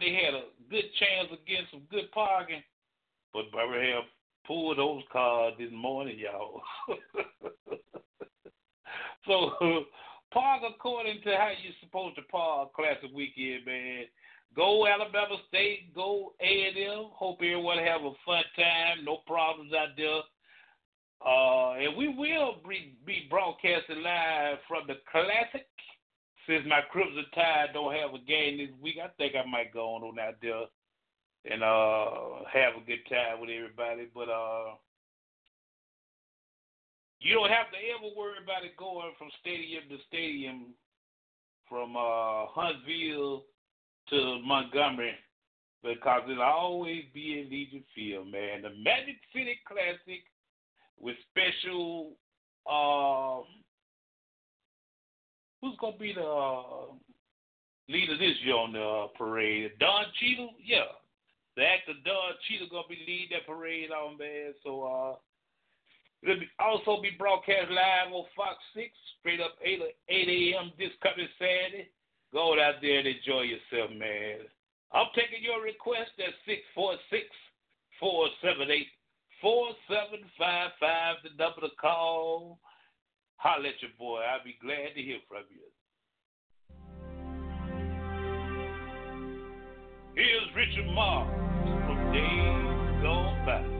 They had a good chance against some good parking. But Birmingham pulled those cars this morning, y'all. so park according to how you're supposed to park classic weekend, man. Go Alabama State, go A&M. Hope everyone have a fun time. No problems out there. Uh, and we will be, be broadcasting live from the Classic. Since my Crimson Tide don't have a game this week, I think I might go on out there and uh, have a good time with everybody. But uh, you don't have to ever worry about it going from stadium to stadium, from uh, Huntsville to Montgomery because it'll always be in Legion Field, man. The Magic City Classic with special uh, who's gonna be the uh, leader this year on the uh, parade? Don Cheadle, yeah. The actor Don Cheadle gonna be leading that parade on man. So uh It'll be, also be broadcast live on Fox 6, straight up 8, 8 a.m. this coming Saturday. Go out there and enjoy yourself, man. I'm taking your request at 646 478 4755, the number to call. Holler at your boy. I'll be glad to hear from you. Here's Richard Marx from Days Gone By.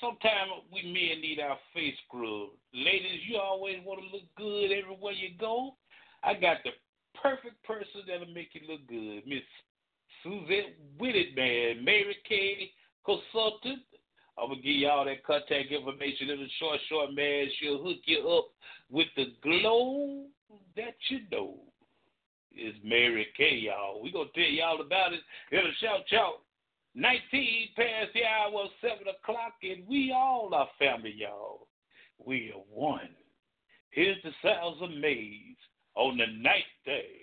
Sometimes we men need our face scrubbed. Ladies, you always want to look good everywhere you go. I got the perfect person that'll make you look good, Miss Suzette Whitted, man, Mary Kay Consultant. I'm gonna give y'all that contact information in a short, short man. She'll hook you up with the glow that you know. Is Mary Kay, y'all. We gonna tell y'all about it in a shout shout. 19 past the hour of 7 o'clock, and we all are family, y'all. We are one. Here's the sounds of Maze on the night day.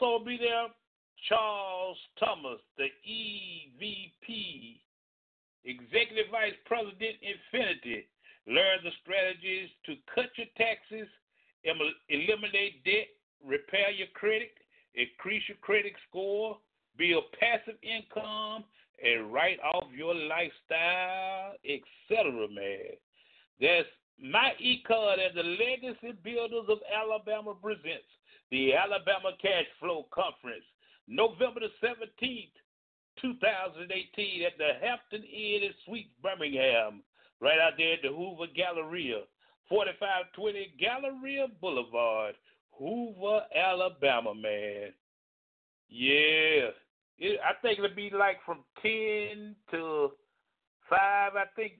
Also be there, Charles Thomas, the EVP, Executive Vice President Infinity. Learn the strategies to cut your taxes, eliminate debt, repair your credit, increase your credit score, build passive income, and write off your lifestyle, etc., man. That's my e-card and the Legacy Builders of Alabama presents the Alabama Cash Flow Conference, November the 17th, 2018, at the Hampton Inn and Suites, Birmingham, right out there at the Hoover Galleria, 4520 Galleria Boulevard, Hoover, Alabama, man. Yeah. It, I think it'll be like from 10 to 5, I think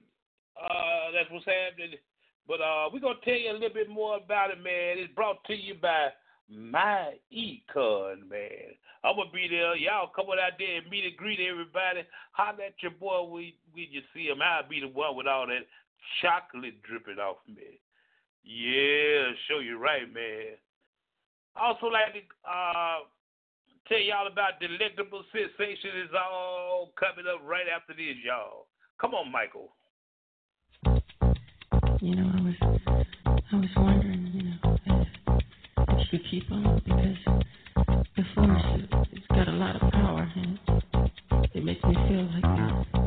uh, that's what's happening. But uh, we're going to tell you a little bit more about it, man. It's brought to you by My Econ, man. I'm to be there. Y'all come on out there and meet and greet everybody. Holler at your boy when, when you see him. I'll be the one with all that chocolate dripping off me. Yeah, show you right, man. Also like to uh, tell y'all about Delectable Sensation is all coming up right after this, y'all. Come on, Michael. You know, I was I was wondering, she keep on because the force it's got a lot of power and it makes me feel like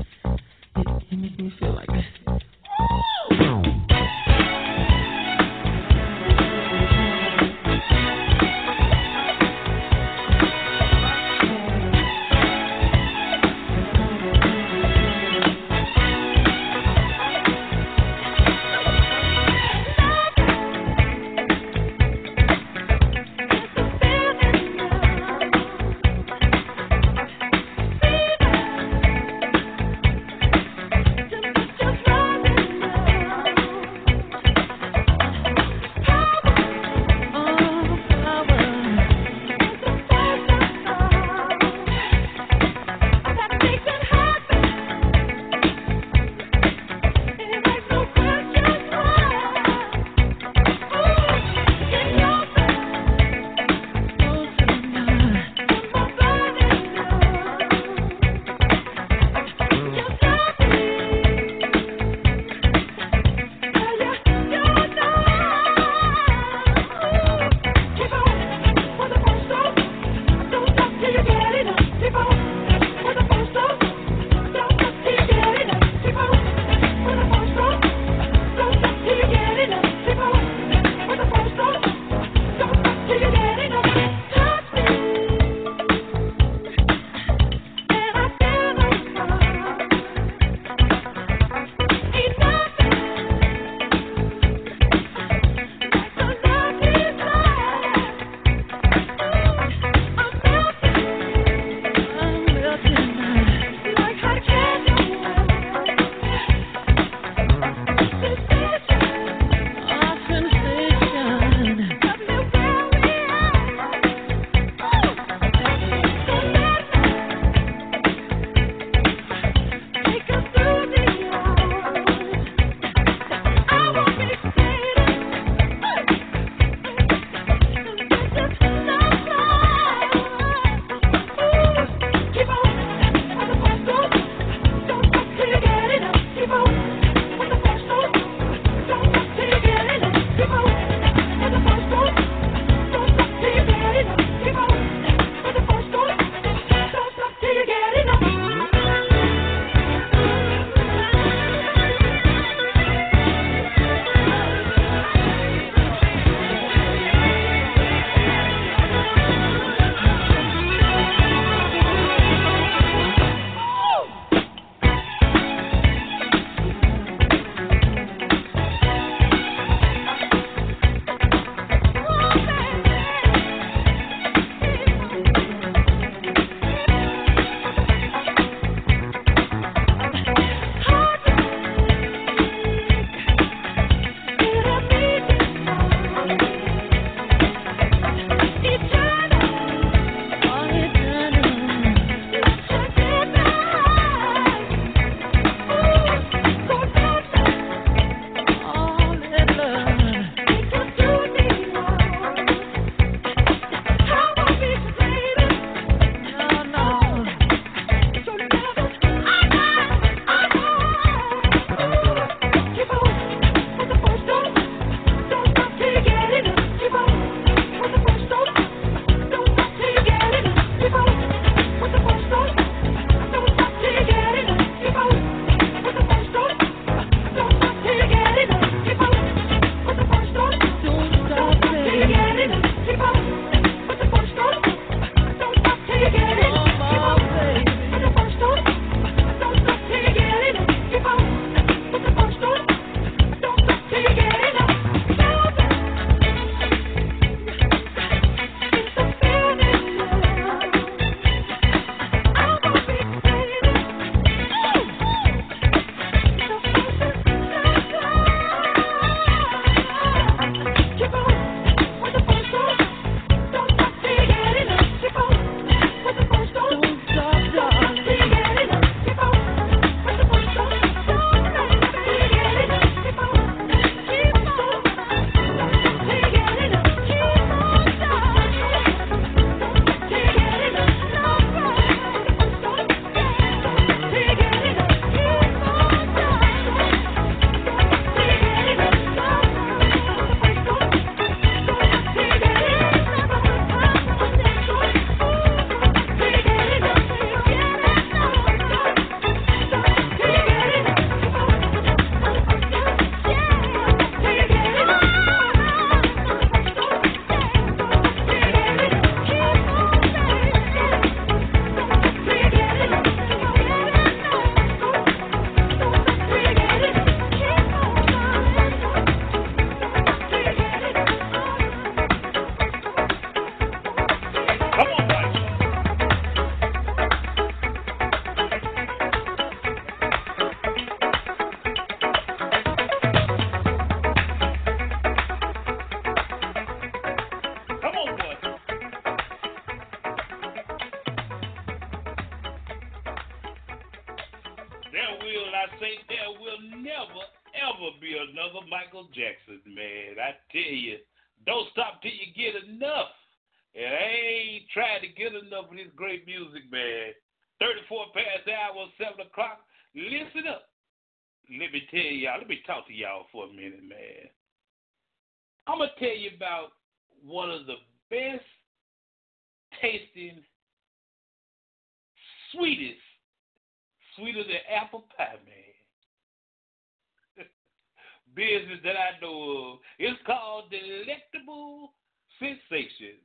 Sensations.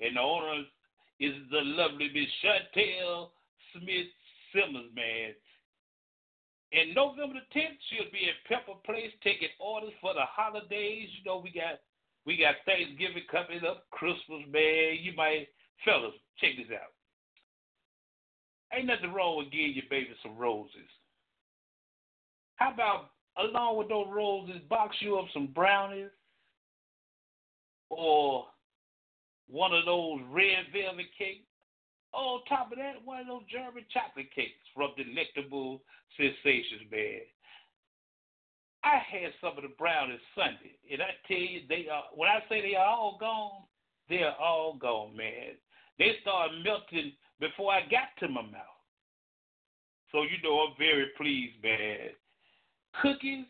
And the owner is the lovely Miss Chantel Smith Simmons, man. And November the 10th, she'll be at Pepper Place taking orders for the holidays. You know, we got we got Thanksgiving coming up, Christmas, man. You might, fellas, check this out. Ain't nothing wrong with giving your baby some roses. How about along with those roses, box you up some brownies or one of those red velvet cakes. On top of that, one of those German chocolate cakes from Delectable Sensations, man. I had some of the brownies Sunday, and I tell you, they are. When I say they are all gone, they are all gone, man. They started melting before I got to my mouth. So you know, I'm very pleased, man. Cookies,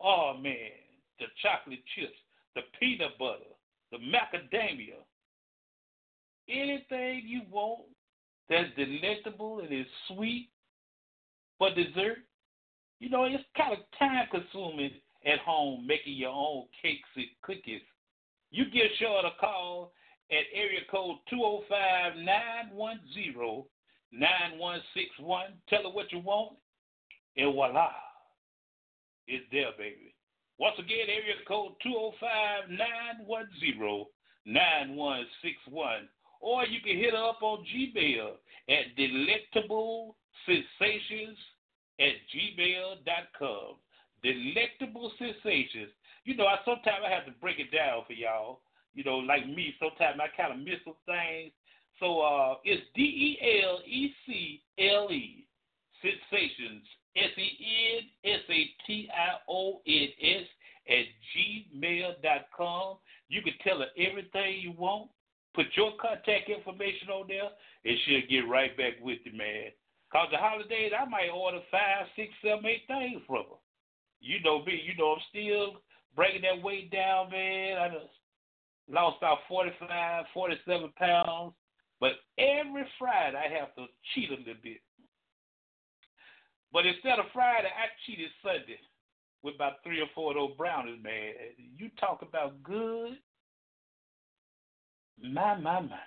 oh man, the chocolate chips, the peanut butter, the macadamia, anything you want that's delectable and is sweet for dessert. You know, it's kind of time consuming at home making your own cakes and cookies. You give Short a call at area code 205 910 9161. Tell her what you want, and voila it's there, baby. Once again, area code 205-910-9161. Or you can hit her up on Gmail at delectable sensations at gmail.com. Delectable sensations. You know, I sometimes I have to break it down for y'all. You know, like me, sometimes I kind of miss some things. So uh, it's D E L E C L E sensations S E N S A T I O N S at gmail.com. You can tell her everything you want. Put your contact information on there, and she'll get right back with you, man. Cause the holidays, I might order five, six, seven, eight things from her. You know me. You know I'm still bringing that weight down, man. I just lost about 45, 47 pounds. But every Friday, I have to cheat a little bit. But instead of Friday, I cheated Sunday with about three or four of those brownies, man. You talk about good. My, my, my.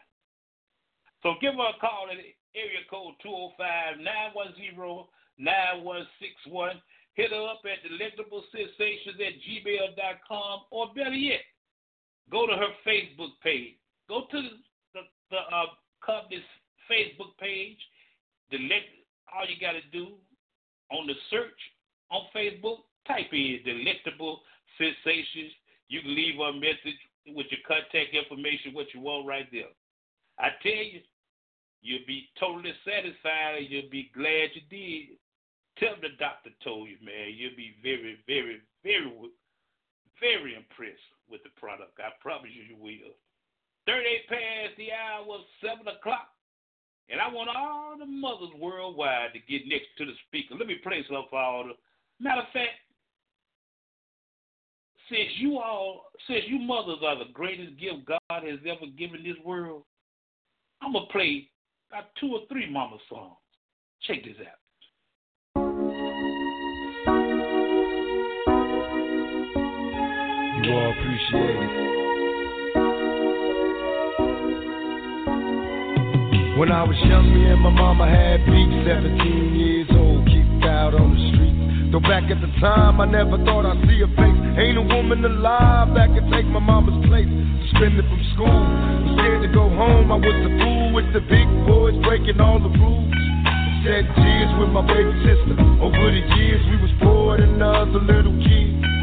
So give her a call at area code 205-910-9161. Hit her up at delectablesensations at gmail.com or better yet, go to her Facebook page. Go to the, the, uh, company's Facebook page. Delect, all you got to do on the search on Facebook, type in Delectable Sensations. You can leave a message with your contact information, what you want right there. I tell you, you'll be totally satisfied you'll be glad you did. Tell the doctor told you, man. You'll be very, very, very, very impressed with the product. I promise you, you will. 38 past the hour, 7 o'clock. And I want all the mothers worldwide to get next to the speaker. Let me play something for all the. Matter of fact, since you all, since you mothers are the greatest gift God has ever given this world, I'm gonna play about two or three mama songs. Check this out. You all appreciate it. When I was young, me and my mama had beef, 17 years old, kicked out on the street. Though back at the time, I never thought I'd see a face. Ain't a woman alive that could take my mama's place. Suspended from school, scared to go home. I was the fool with the big boys breaking all the rules. Shed tears with my baby sister. Over the years, we was poor than other little kids.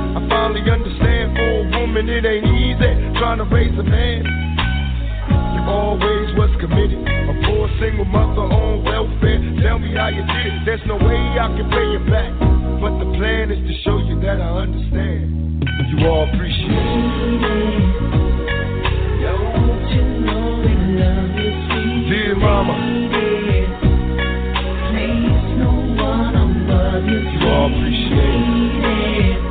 I finally understand for a woman it ain't easy trying to raise a man. You always was committed, a poor single mother on welfare. Tell me how you did it. There's no way I can pay you back, but the plan is to show you that I understand. You all appreciate it. Dear mama. You all appreciate it.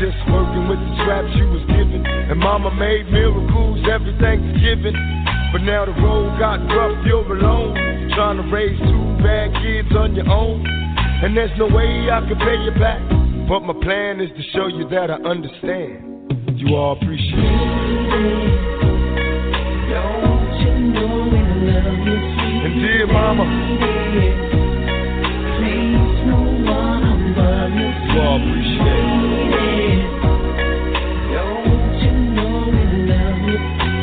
Just working with the scraps you was given. And mama made miracles every Thanksgiving. But now the road got rough, you're alone. Trying to raise two bad kids on your own. And there's no way I can pay you back. But my plan is to show you that I understand. You all appreciate it. And dear mama, you all appreciate it.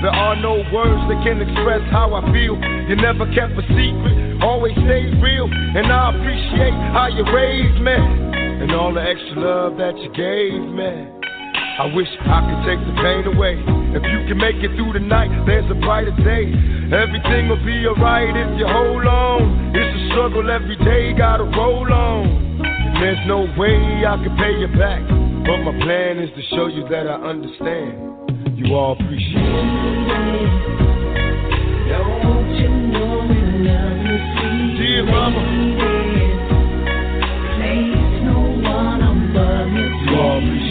There are no words that can express how I feel. You never kept a secret, always stayed real. And I appreciate how you raised me. And all the extra love that you gave me. I wish I could take the pain away. If you can make it through the night, there's a brighter day. Everything will be alright if you hold on. It's a struggle every day, gotta roll on. And there's no way I can pay you back. But my plan is to show you that I understand. You all appreciate it. Dear mama, place no one above you all appreciate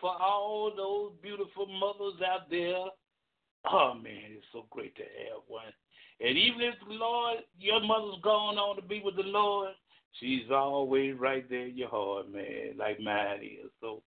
for all those beautiful mothers out there. Oh man, it's so great to have one. And even if Lord, your mother's gone on to be with the Lord, she's always right there in your heart, man, like mine is. So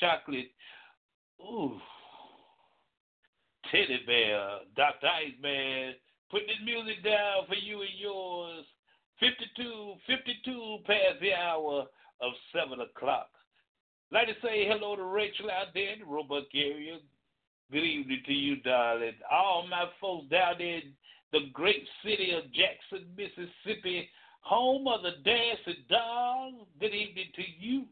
chocolate. Ooh. Teddy Bear, Dr. Iceman, put this music down for you and yours. 52, 52 past the hour of 7 o'clock. Like to say hello to Rachel out there in the Roebuck area. Good evening to you, darling. All my folks down in the great city of Jackson, Mississippi, home of the dancing dolls. Good evening to you.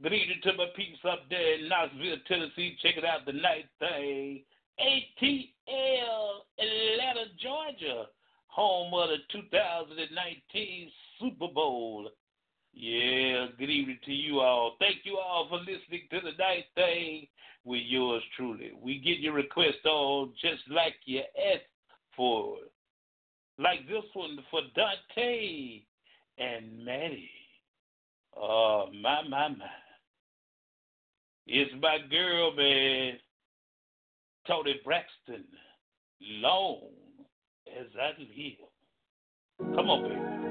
Good evening to my peeps up there in Knoxville, Tennessee. Check it out the night thing. ATL Atlanta, Georgia, home of the 2019 Super Bowl. Yeah, good evening to you all. Thank you all for listening to the night thing with yours truly. We get your request on just like you asked for. Like this one for Dante and Maddie. Oh, my, my, my. It's my girl, man, Toni Braxton. Long as I live. Come on, baby.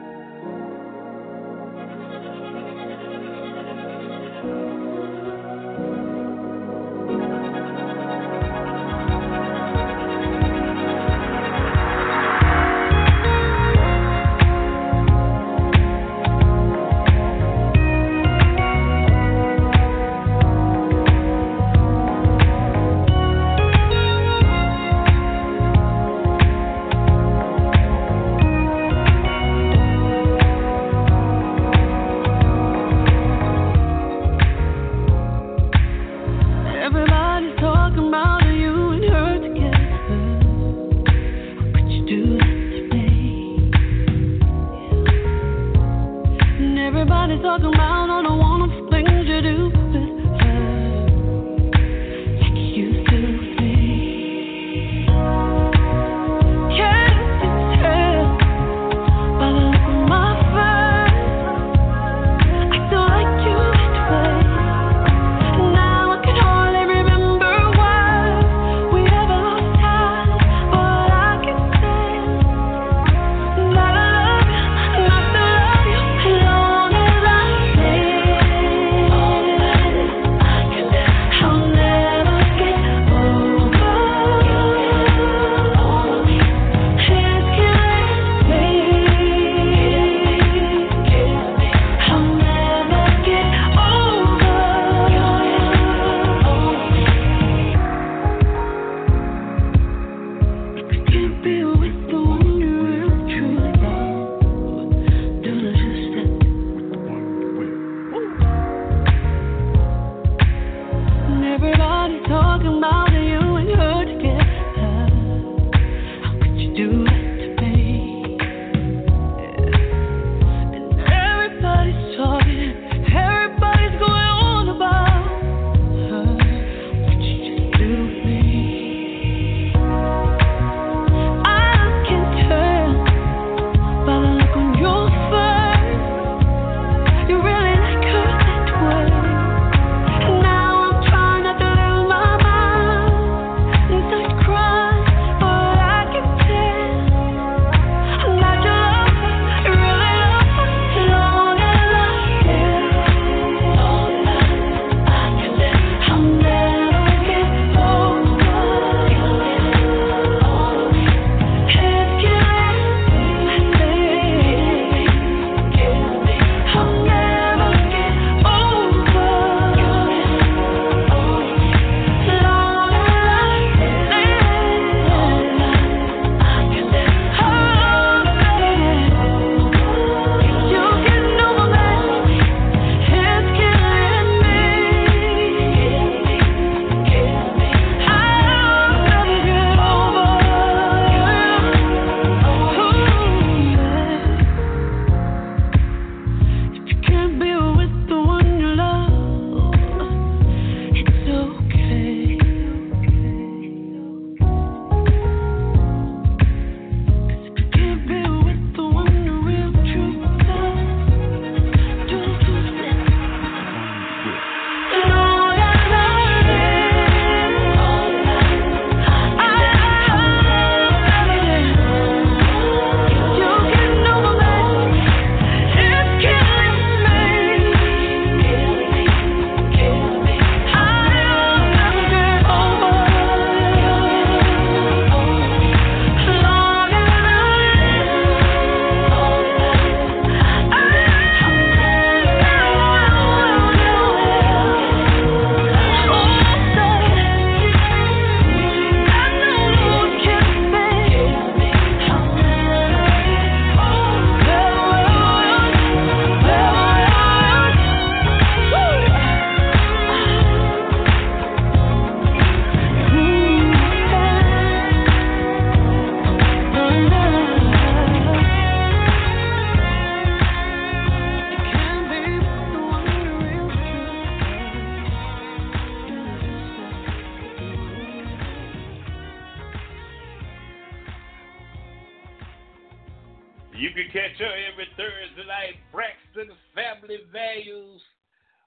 Can catch her every Thursday night, Braxton Family Values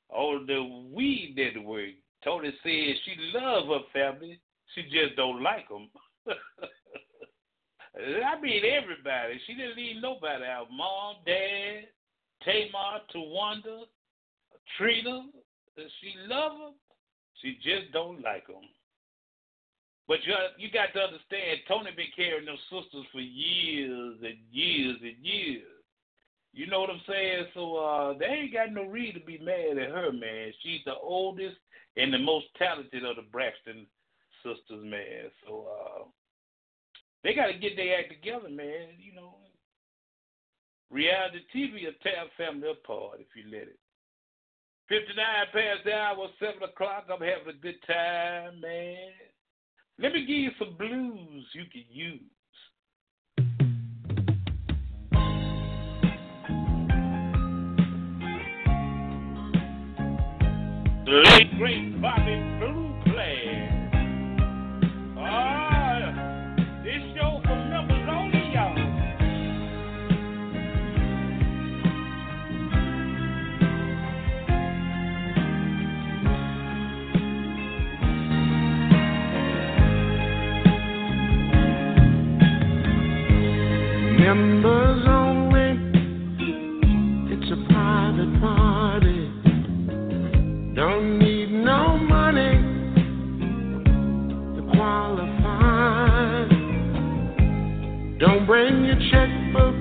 on the WE Network. Toni says she love her family, she just don't like them. I mean everybody. She didn't leave nobody out. Mom, Dad, Tamar, Towanda, Trina. She love them. She just don't like them. But you you got to understand, Toni been carrying those sisters for years and years and years. You know what I'm saying? So uh, they ain't got no reason to be mad at her, man. She's the oldest and the most talented of the Braxton sisters, man. So uh, they got to get their act together, man. You know, reality TV will tear family apart if you let it. 59 past the hour, 7 o'clock. I'm having a good time, man. Let me give you some blues you can use. Late great Bobby Blue Player. Members only. It's a private party. Don't need no money to qualify. Don't bring your checkbook.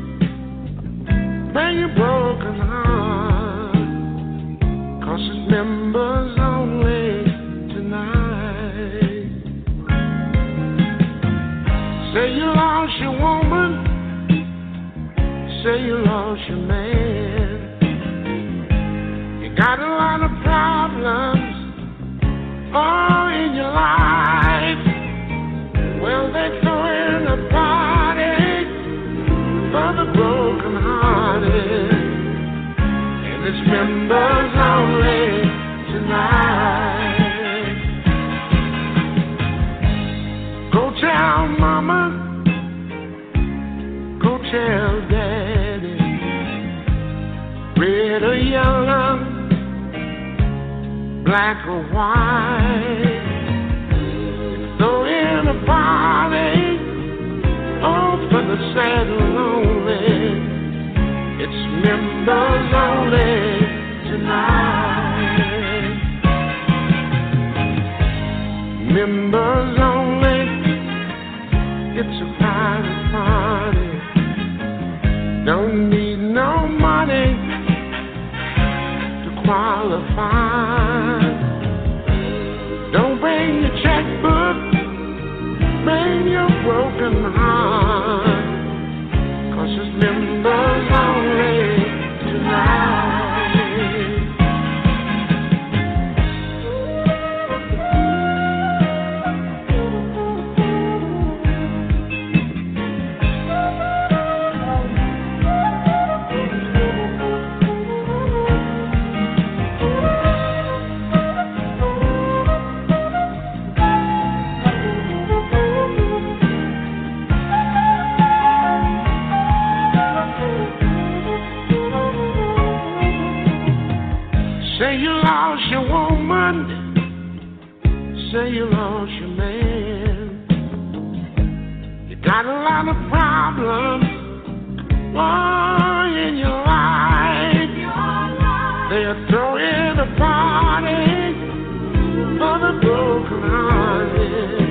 Bring your broken it's members only tonight. Go tell mama. Go tell daddy. Red or yellow black or white. In party, the lonely. It's members only Members only. It's a private party. Don't need no money to qualify. Don't bring your checkbook, bring your broken heart. Cause it's members only tonight. Say you lost your woman. Say you lost your man. You got a lot of problems oh, in your life. They're throwing a party for the broken hearted.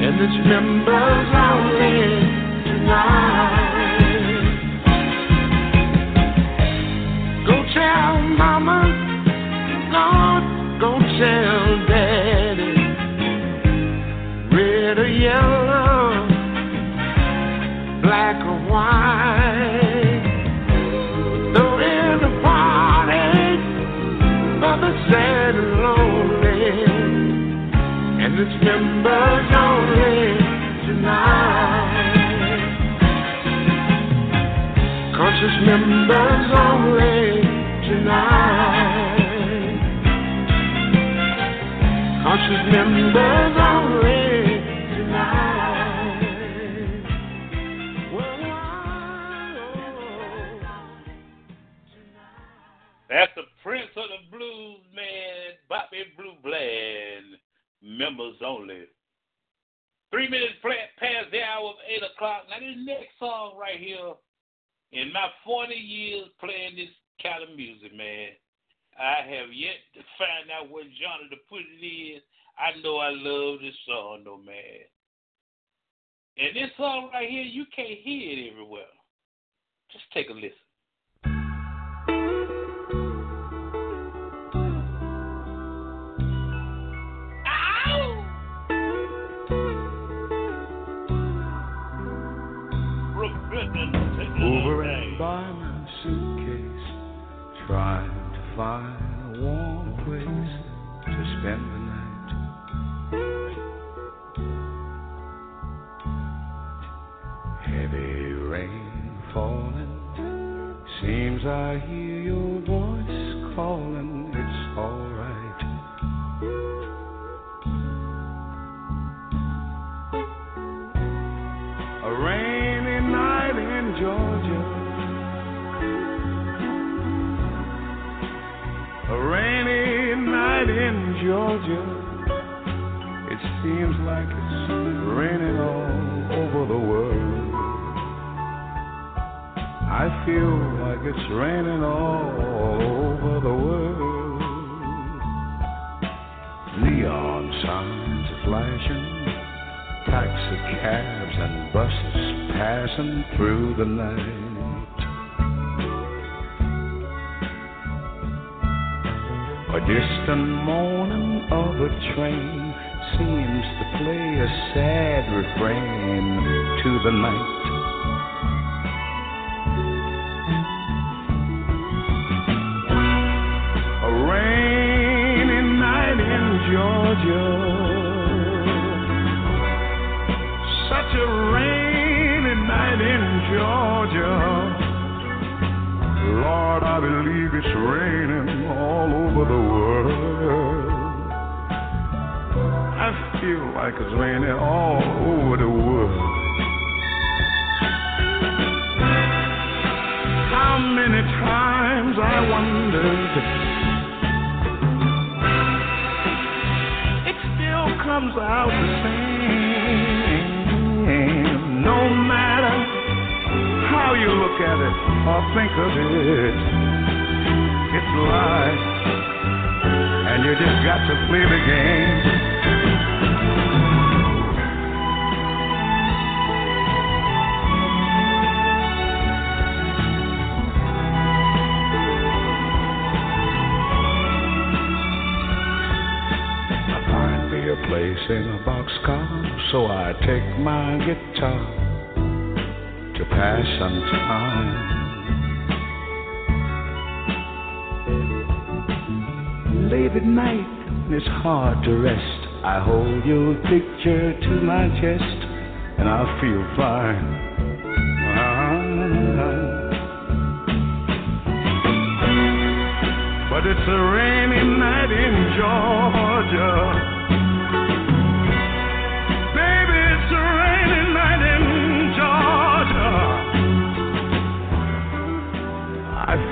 And it's members only tonight. Mama, Lord, go tell daddy. Red or yellow, black or white. Throw in a party for the sad and lonely. And it's members only tonight. Conscious members Only tonight. That's the Prince of the Blues, man, Bobby Blue Bland. Members only. Three minutes past the hour of 8 o'clock. Now, this next song right here, in my 40 years playing this kind of music, man, I have yet to find out what genre to put it in I know I love this song, though, man. And this song right here, you can't hear it everywhere. Just take a listen. Over and by my suitcase, trying to find a warm place to spend seems I hear your voice calling. It's alright. A rainy night in Georgia. A rainy night in Georgia. It seems like it's raining all over the world. I feel like it's raining all over the world. Neon signs are flashing taxi cabs and buses passing through the night. A distant moaning of a train seems to play a sad refrain to the night. Such a rainy night in Georgia. Lord, I believe it's raining all over the world. I feel like it's raining all over the world. How many times I wondered comes out the same. No matter how you look at it or think of it, it's life, and you just got to play the game. In a boxcar, so I take my guitar to pass some time. Late at night, it's hard to rest. I hold your picture to my chest, and I feel fine. But it's a rainy night in Georgia.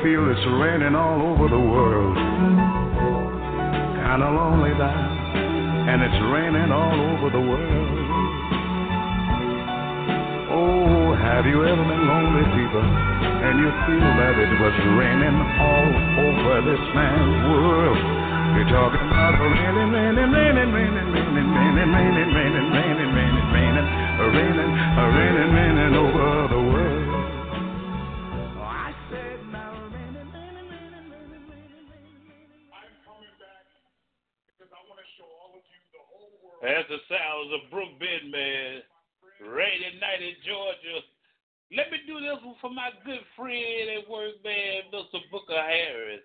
Feel it's raining all over the world. Kinda lonely now, and it's raining all over the world. Oh, have you ever been lonely, people? And you feel that it was raining all over this man's world. You're talking about raining, raining, raining, raining, raining, raining, raining, raining, raining, raining, raining, raining, raining, raining over you the sounds of Brook Benton, man. Rainy night in Georgia. Let me do this one for my good friend at work, man, Mr. Booker Harris.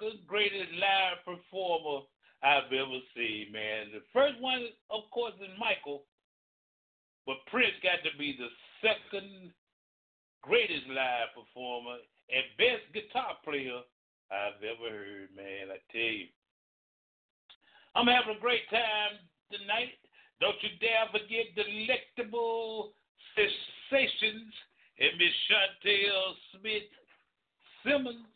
Second greatest live performer I've ever seen, man. The first one, of course, is Michael, but Prince got to be the second greatest live performer and best guitar player I've ever heard, man. I tell you. I'm having a great time tonight. Don't you dare forget delectable sensations and Miss Chantel Smith Simmons.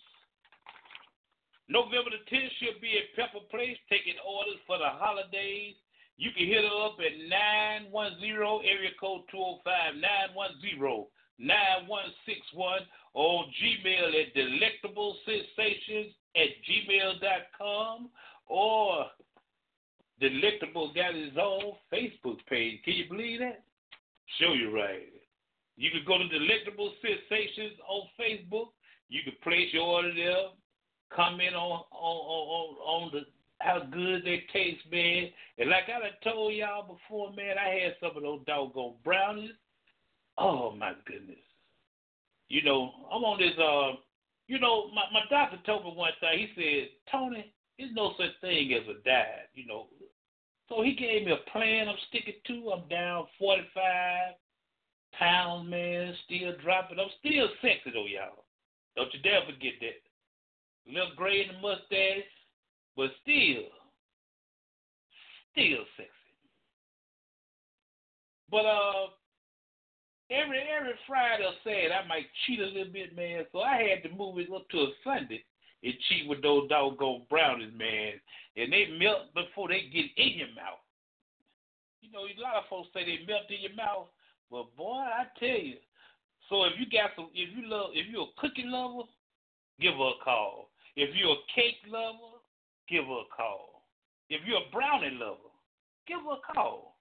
November the 10th, she'll be at Pepper Place taking orders for the holidays. You can hit her up at 910 area code 205 910 9161 or Gmail at delectable sensations at gmail.com or Delectable got his own Facebook page. Can you believe that? Show you right. You can go to Delectable Sensations on Facebook. You can place your order there. Comment on on on, on the how good they taste, man. And like I told y'all before, man, I had some of those doggone brownies. Oh my goodness. You know, I'm on this uh you know, my, my doctor told me one time, he said, Tony, there's no such thing as a diet, you know. So he gave me a plan I'm sticking to. I'm down 45 pounds, man, still dropping. I'm still sexy, though, y'all. Don't you dare forget that. Little gray in the mustache, but still, still sexy. But, uh, every every Friday or Saturday, I might cheat a little bit, man. So I had to move it up to a Sunday and cheat with those doggone brownies, man. And they melt before they get in your mouth. You know, a lot of folks say they melt in your mouth, but boy, I tell you. So if you got some, if you love, if you're a cookie lover, give her a call. If you're a cake lover, give her a call. If you're a brownie lover, give her a call.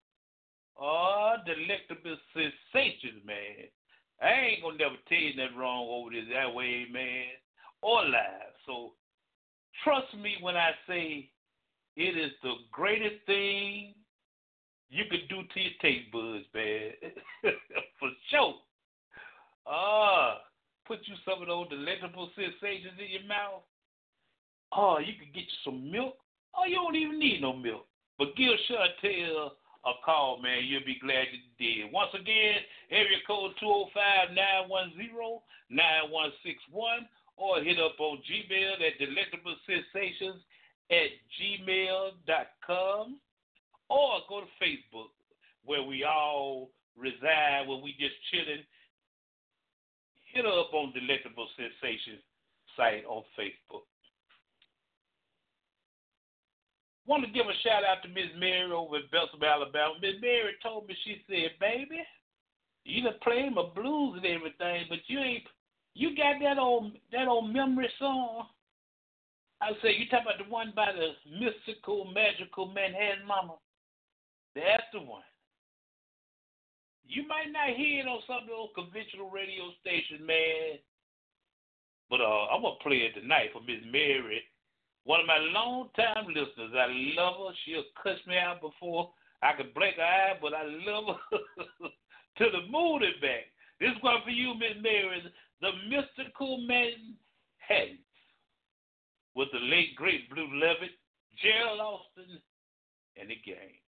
Oh, delectable sensations, man. I ain't gonna never tell you nothing wrong over this that way, man, or live. So trust me when I say it is the greatest thing you could do to your taste buds, man. For sure. Ah, put you some of those delectable sensations in your mouth. Oh, you could get you some milk. Oh, you don't even need no milk. But give Chantel a call, man. You'll be glad you did. Once again, area code 205-910-9161 or hit up on Gmail at delectable sensations at gmail.com or go to Facebook where we all reside, where we just chilling. Hit up on Delectable Sensations site on Facebook. Want to give a shout out to Miss Mary over in Beltsville, Alabama. Miss Mary told me, she said, baby, you done played my blues and everything, but you ain't, you got that old, that old memory song. I say, you talk about the one by the mystical, magical Manhattan Mama. That's the one. You might not hear it on some of those conventional radio stations, man. But uh, I'm gonna play it tonight for Miss Mary, one of my long-time listeners. I love her. She'll cuss me out before I can blink her eye, but I love her to the moon and back. This one for you, Miss Mary, the mystical Manhattan with the late great Blue Lovett, Gerald Alston, and the gang.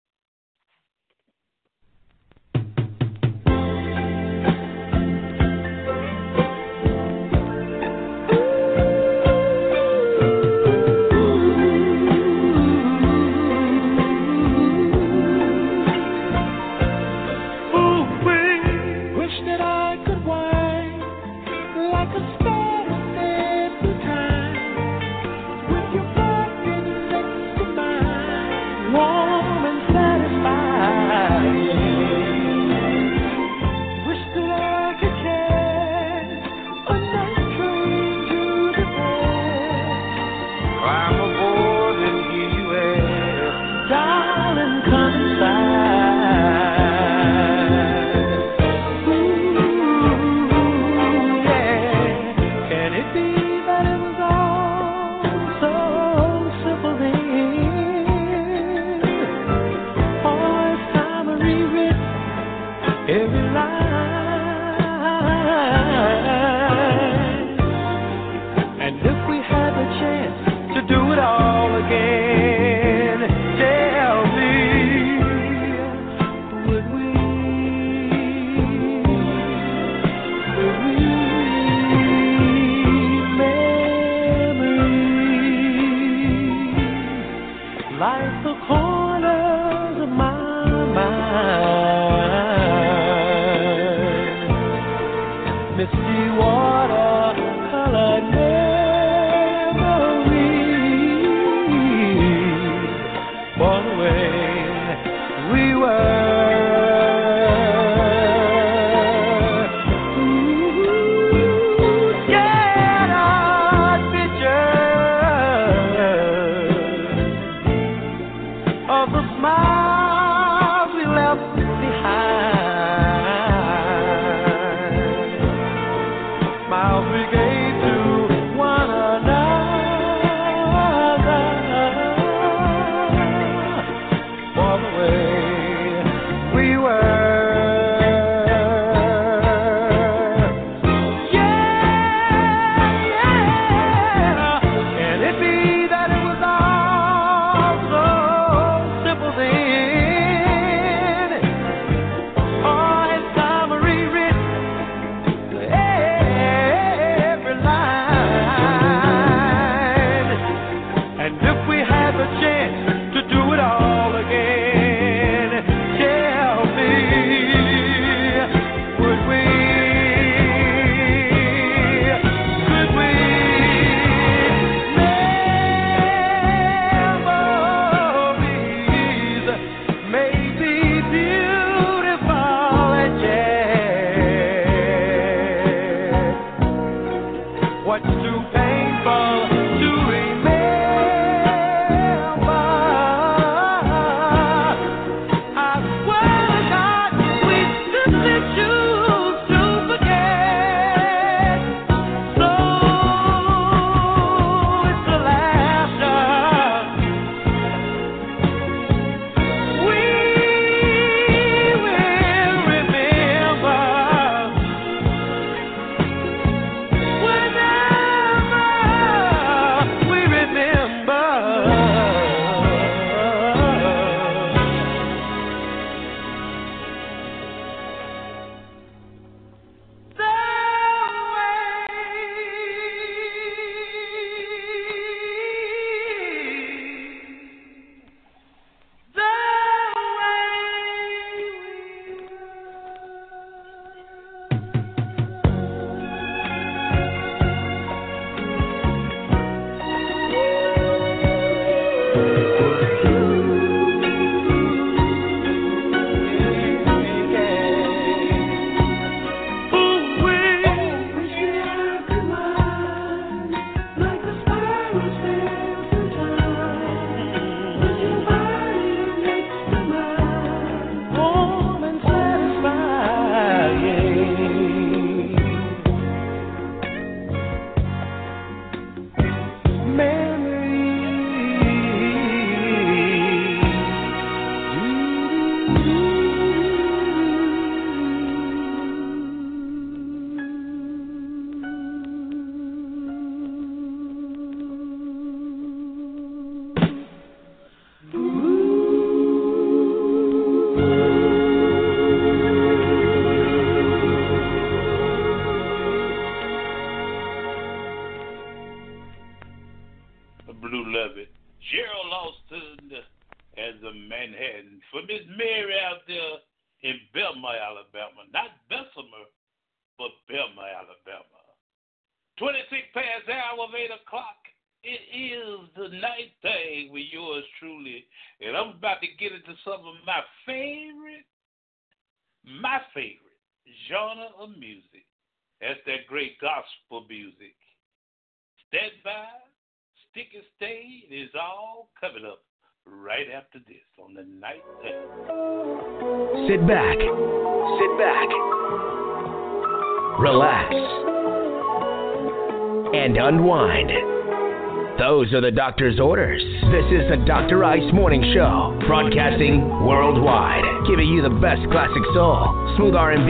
Are the doctor's orders. This is the Dr. Ice Morning Show, broadcasting worldwide, giving you the best classic soul, smooth R&B,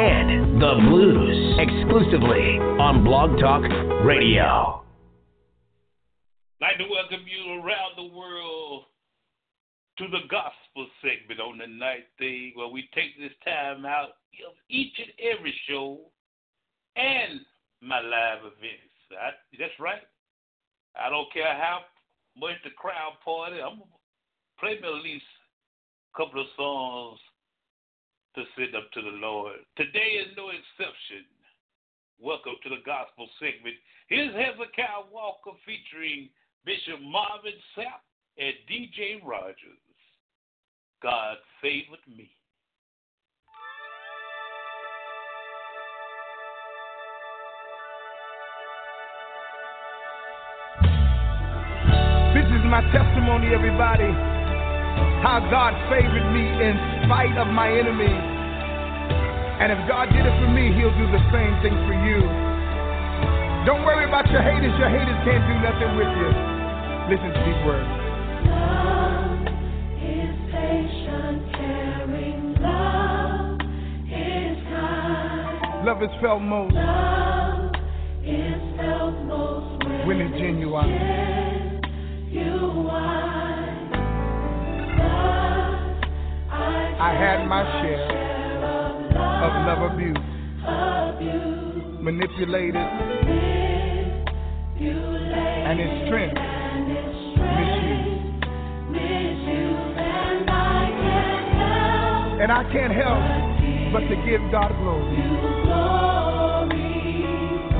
and the blues, exclusively on Blog Talk Radio. I'd like to welcome you around the world to the gospel segment on the night thing, where we take this time out of each and every show and my live events. that's right. I don't care how much the crowd party. I'm gonna play me at least a couple of songs to sit up to the Lord. Today is no exception. Welcome to the gospel segment. Here's Hezekiah Walker featuring Bishop Marvin Sapp and DJ Rogers. God favored me. My testimony, everybody. How God favored me in spite of my enemies. And if God did it for me, He'll do the same thing for you. Don't worry about your haters. Your haters can't do nothing with you. Listen to these words. Love is patient, caring. Love is kind. Love is felt most Love is felt most when it's genuine. I had my share of love abuse, manipulated, and its strength. Misused. and I can't help but to give God glory.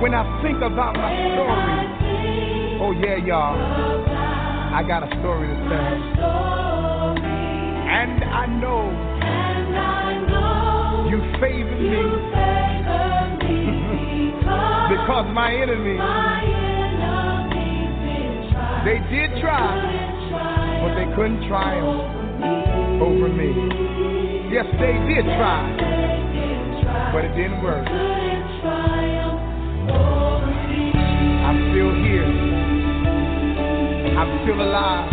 When I think about my story, oh yeah, y'all, I got a story to tell. And I know And I know you favored you me favor me because because my enemies, my enemies did try. they did try, but they couldn't triumph over me. Yes, they did try, They did try. but it didn't work. Couldn't triumph over me. I'm still here. I'm still alive.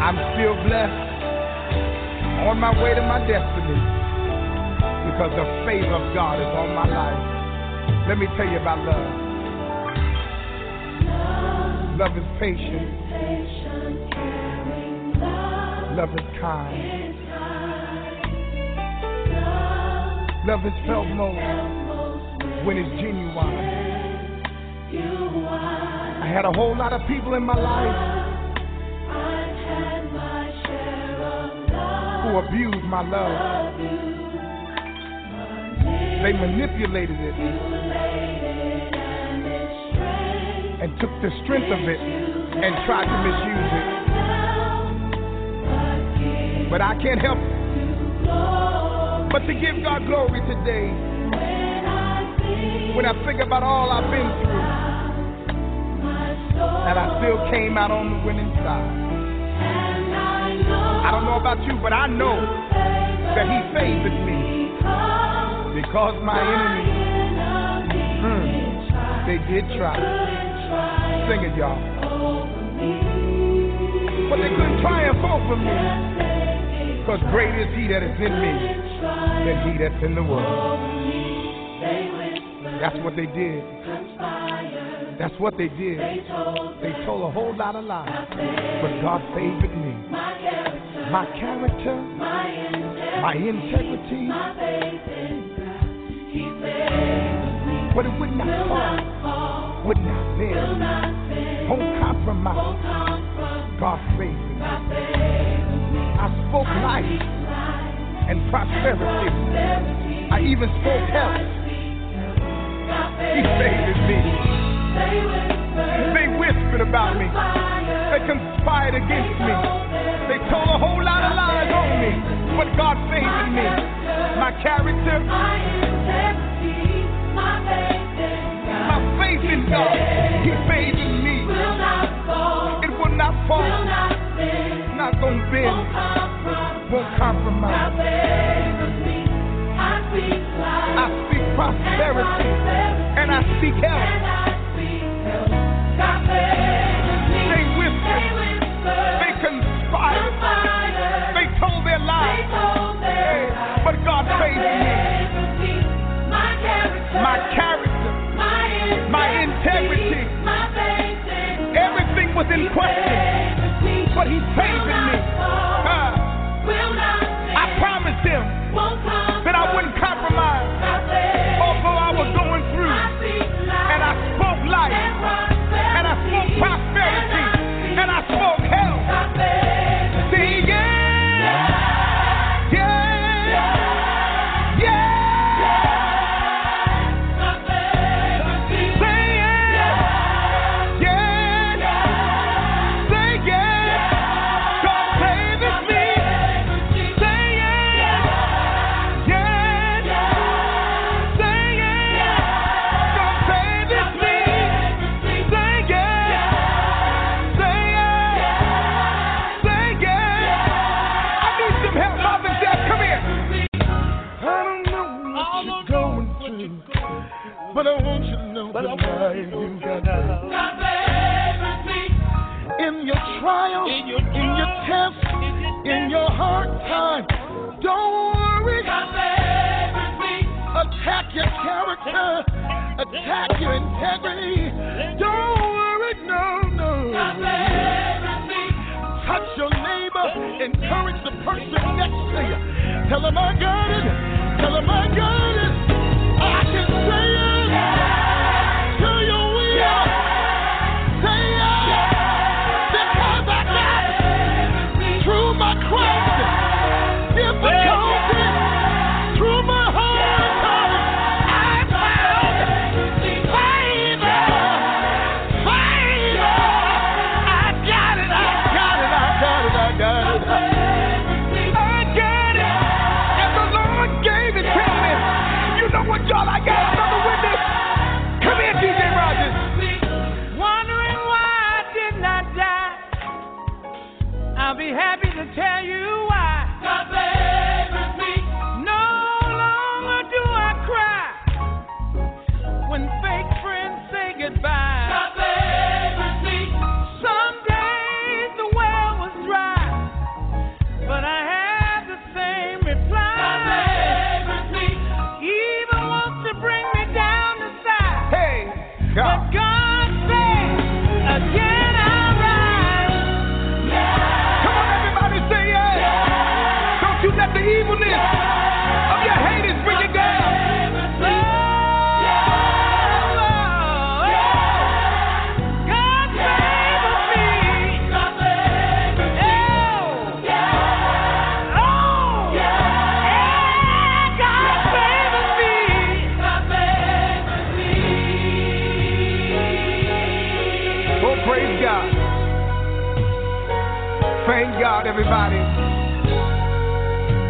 I'm still blessed. On my way to my destiny. Because the favor of God is on my life. Let me tell you about love. Love is patient. Love is kind. Love is felt most when it's genuine. Had a whole lot of people in my life who abused my love. They manipulated it and took the strength of it and tried to misuse it. But I can't help but to give God glory today. When I think about all I've been through, and I still came out on the winning side. I don't know about you, but I know that He favored me because my enemies, mm, they did try. Sing it, y'all. But they couldn't triumph over me because great is He that is in me than He that's in the world. That's what they did. That's what they did. They told a whole lot of lies, but God favored me. My character, my integrity, My faith but it would not fall, would not bend, won't compromise. God favored me. I spoke life and prosperity. I even spoke health. He favored me. They whispered about me. They conspired against me. They told a whole lot of lies on me. But God favored me. My character, my faith in God, He favored me. It will not fall, not gonna bend, won't compromise. I speak prosperity and I speak health. But He favored me. Ah, I promised Him Attack your character, attack your integrity. Don't worry, no, no. Touch your neighbor, encourage the person next to you. Tell them I got it. Tell them I got it.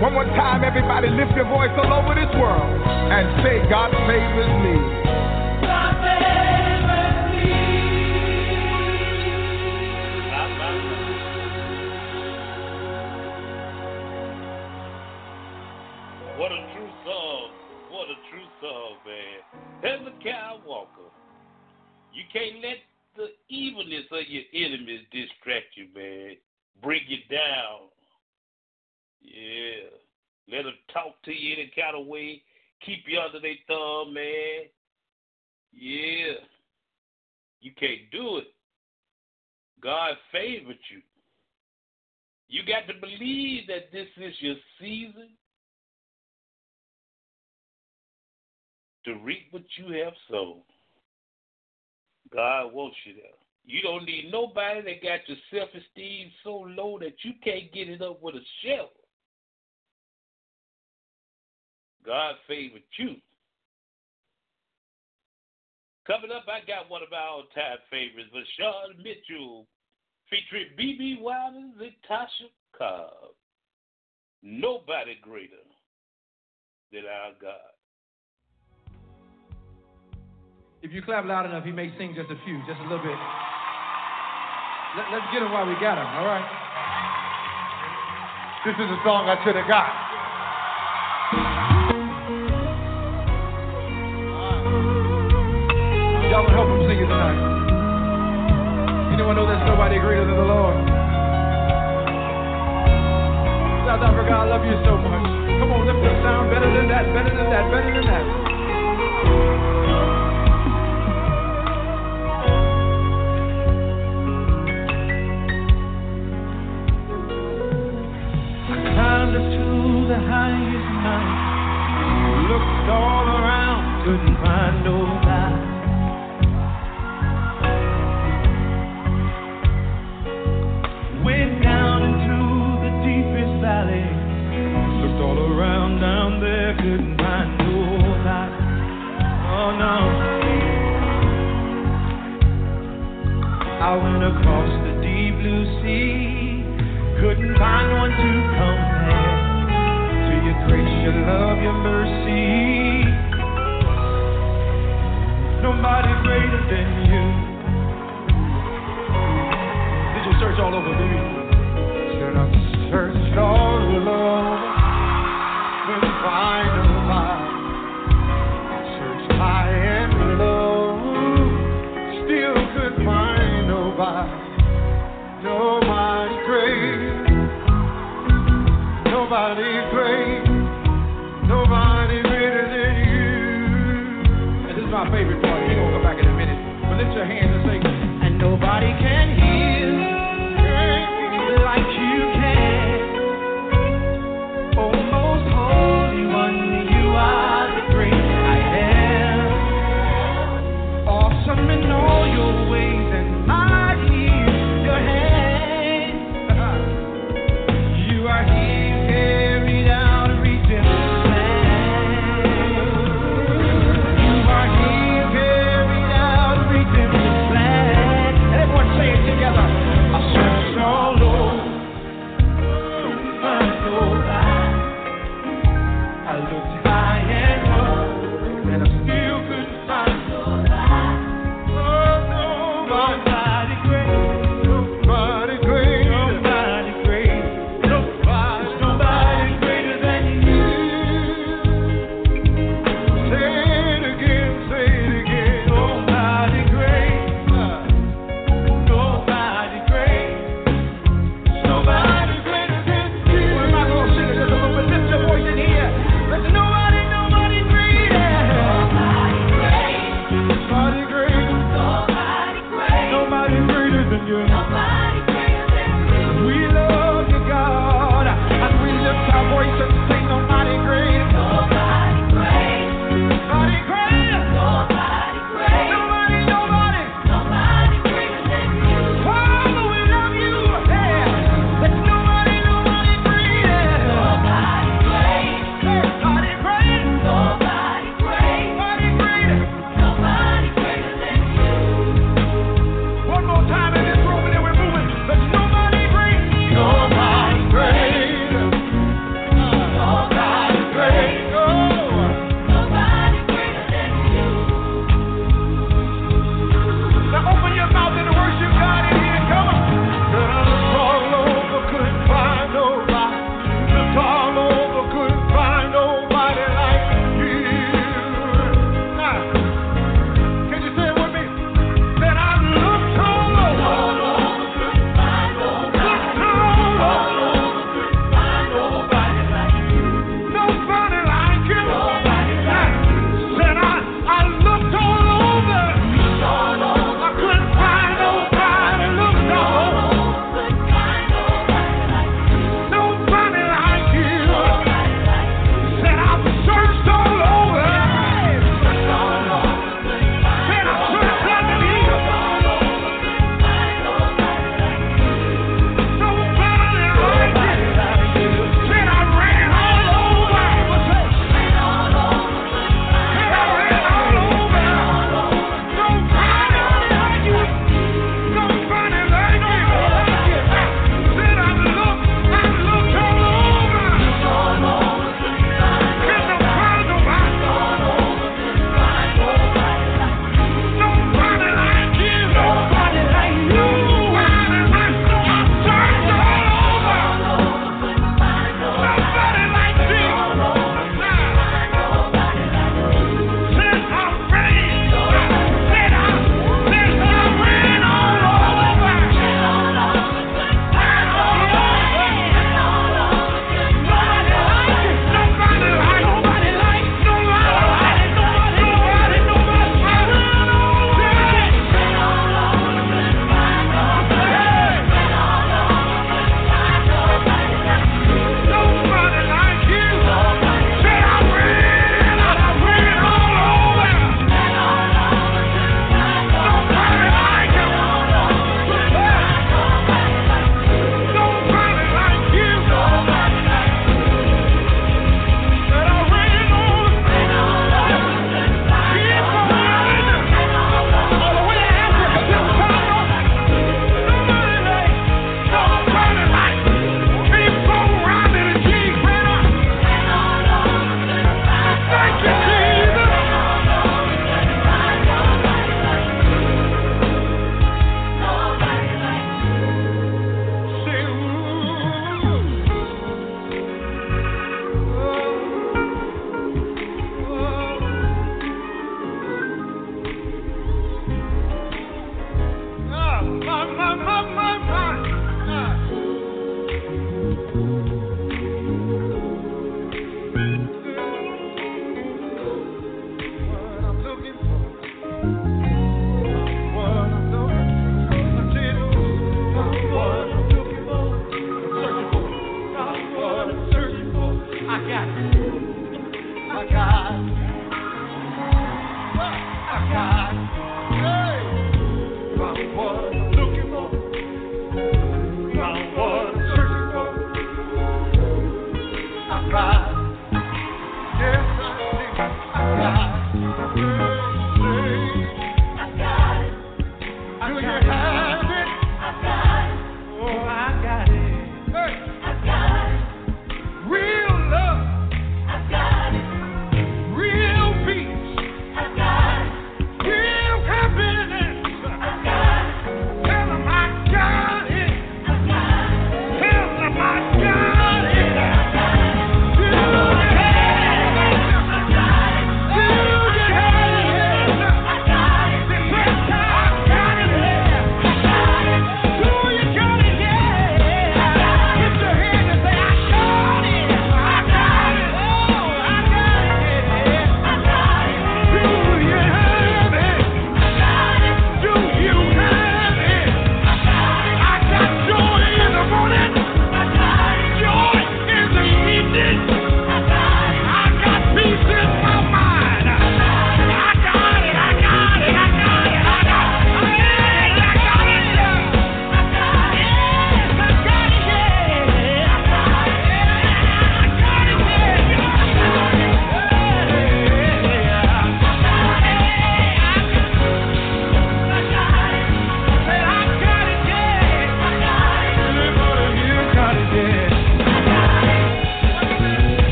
One more time, everybody, lift your voice all over this world and say, God favors me. Favored you. You got to believe that this is your season to reap what you have sown. God wants you there. You don't need nobody that got your self esteem so low that you can't get it up with a shovel. God favored you. Coming up, I got one of our all time favorites, VaShawn Mitchell, featuring BB Wilders and Tasha Cobb. Nobody greater than our God. If you clap loud enough, he may sing just a few, just a little bit. Let, let's get him while we got him, all right? This is a song I should have got. Y'all gonna help him sing it tonight. Anyone know there's nobody greater than the Lord? South Africa, I love you so much. Come on, lift the sound better than that, better than that, better than that.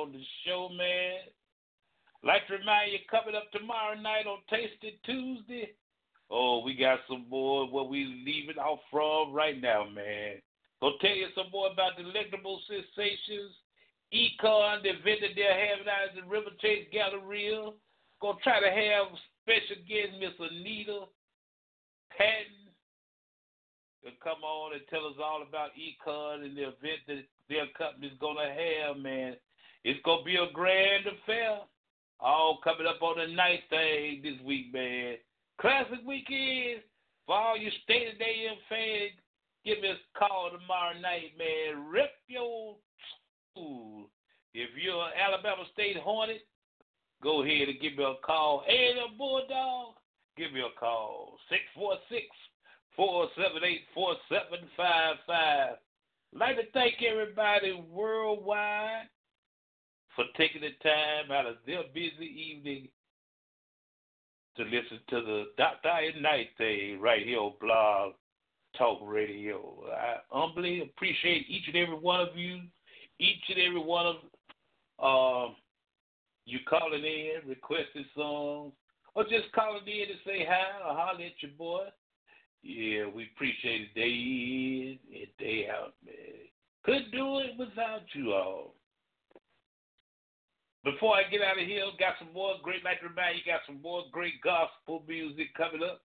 On the show, man. Like to remind you, coming up tomorrow night on Tasted Tuesday. Oh, we got some more where we leaving off from right now, man. Gonna tell you some more about delectable sensations, Econ, the that they're having out at the River Chase Galleria. Gonna try to have special guest Miss Anita Patton to come on and tell us all about Econ and the event that their company's gonna have, man. It's gonna be a grand affair. All coming up on the night thing this week, man. Classic weekend for all you state of A&M fans. Give me a call tomorrow night, man. Rip your school. If you're an Alabama State Hornet, go ahead and give me a call. Hey, the Bulldog, give me a call. 646 478 4755. Like to thank everybody worldwide for taking the time out of their busy evening to listen to the Dr. at Night thing right here on Blog Talk Radio. I humbly appreciate each and every one of you, each and every one of uh, you calling in, requesting songs, or just calling in to say hi or holler at your boy. Yeah, we appreciate it day in and day out, man. Couldn't do it without you all. Before I get out of here, got some more great, like to remind you, got some more great gospel music coming up.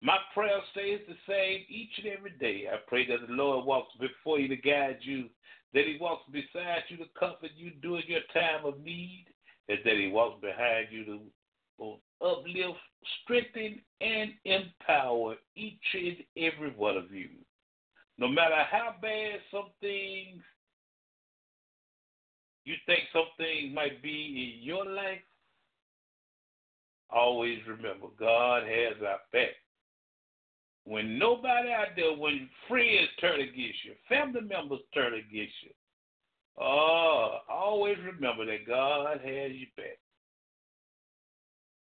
My prayer stays the same each and every day. I pray that the Lord walks before you to guide you, that He walks beside you to comfort you during your time of need, and that He walks behind you to uplift, strengthen, and empower each and every one of you. No matter how bad some things you think some things might be in your life, always remember God has our back. When nobody out there, when friends turn against you, family members turn against you, oh, always remember that God has your back.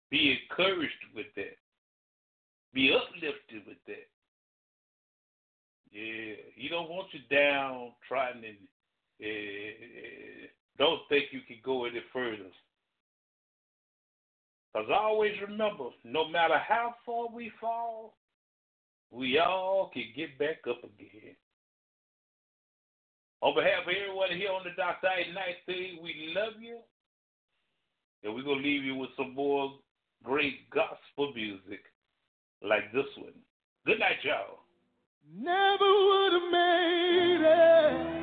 Be encouraged with that. Be uplifted with that. Yeah, he don't want you down, trying to. Uh, eh, eh, eh, don't think you can go any further. Because always remember, no matter how far we fall, we all can get back up again. On behalf of everyone here on the Dr. Night thing, we love you. And we're going to leave you with some more great gospel music like this one. Good night, y'all. Never would have made it.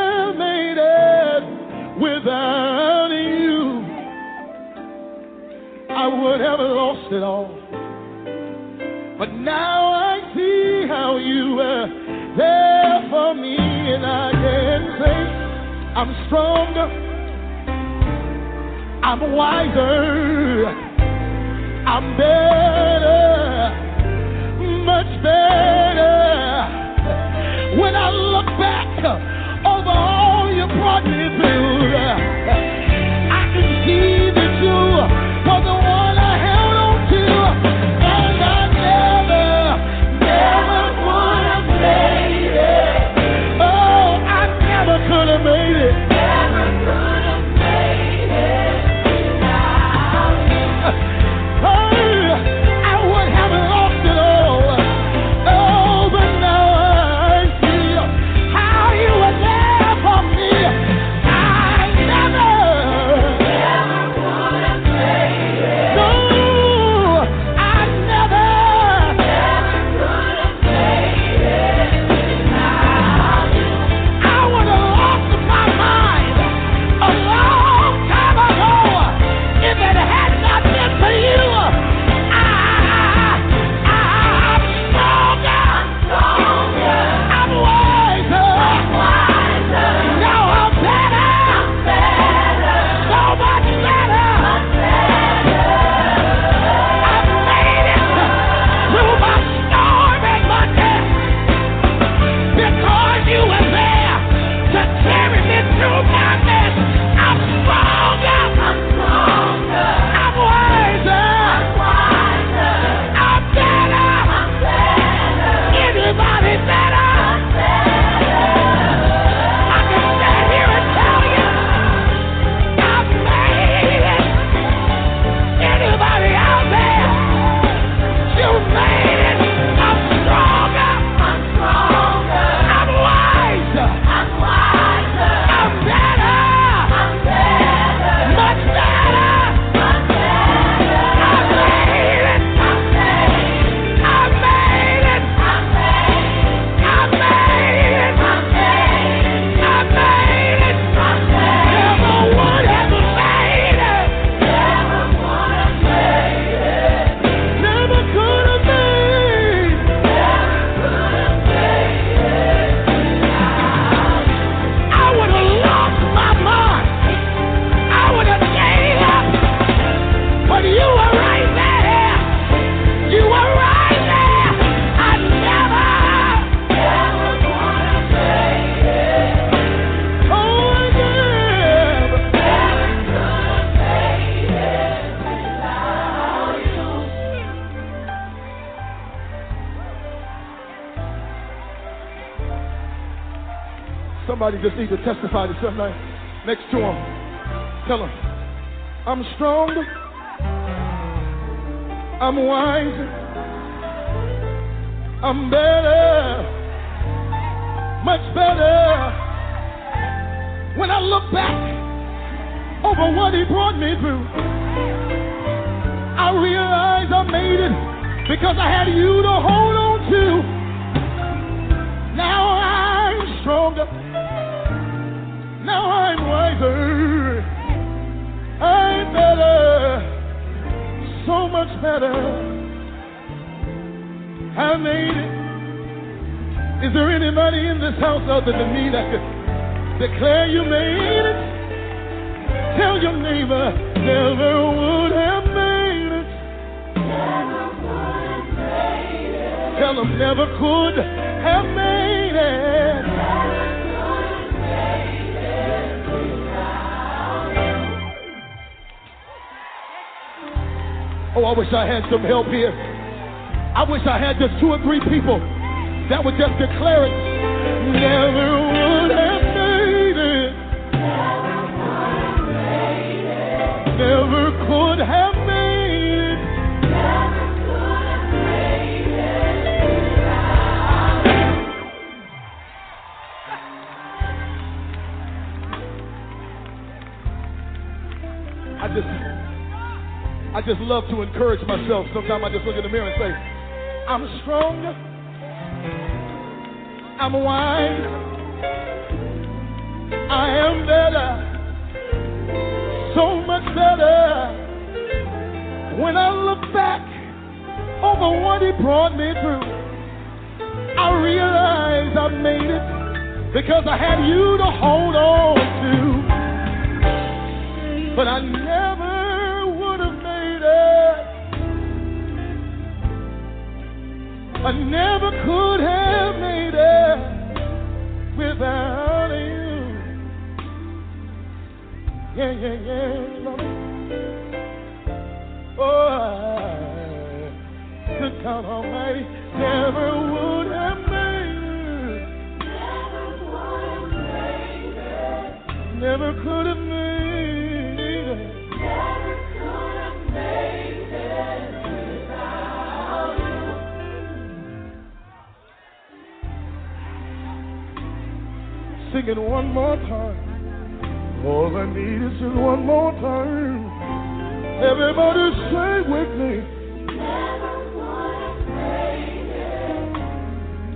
would have lost it all. But now I see how you were there for me, and I can say I'm stronger, I'm wiser, I'm better, much better. When I look back over all you brought me through, I can see Somebody just needs to testify to somebody next to him. Tell him, I'm stronger. I'm wiser. I'm better. Some help here. I wish I had just two or three people that would just declare it. Never I just love to encourage myself. Sometimes I just look in the mirror and say, I'm strong. I'm wise. I am better. So much better. When I look back over what he brought me through, I realize I made it because I had you to hold on to. But I never I never could have made it without you. Yeah, yeah, yeah. Oh, I could count Almighty, never would have made it. Never could have Sing it one more time. All I need is just one more time. Everybody say with me.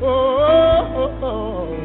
Oh, oh, oh, oh.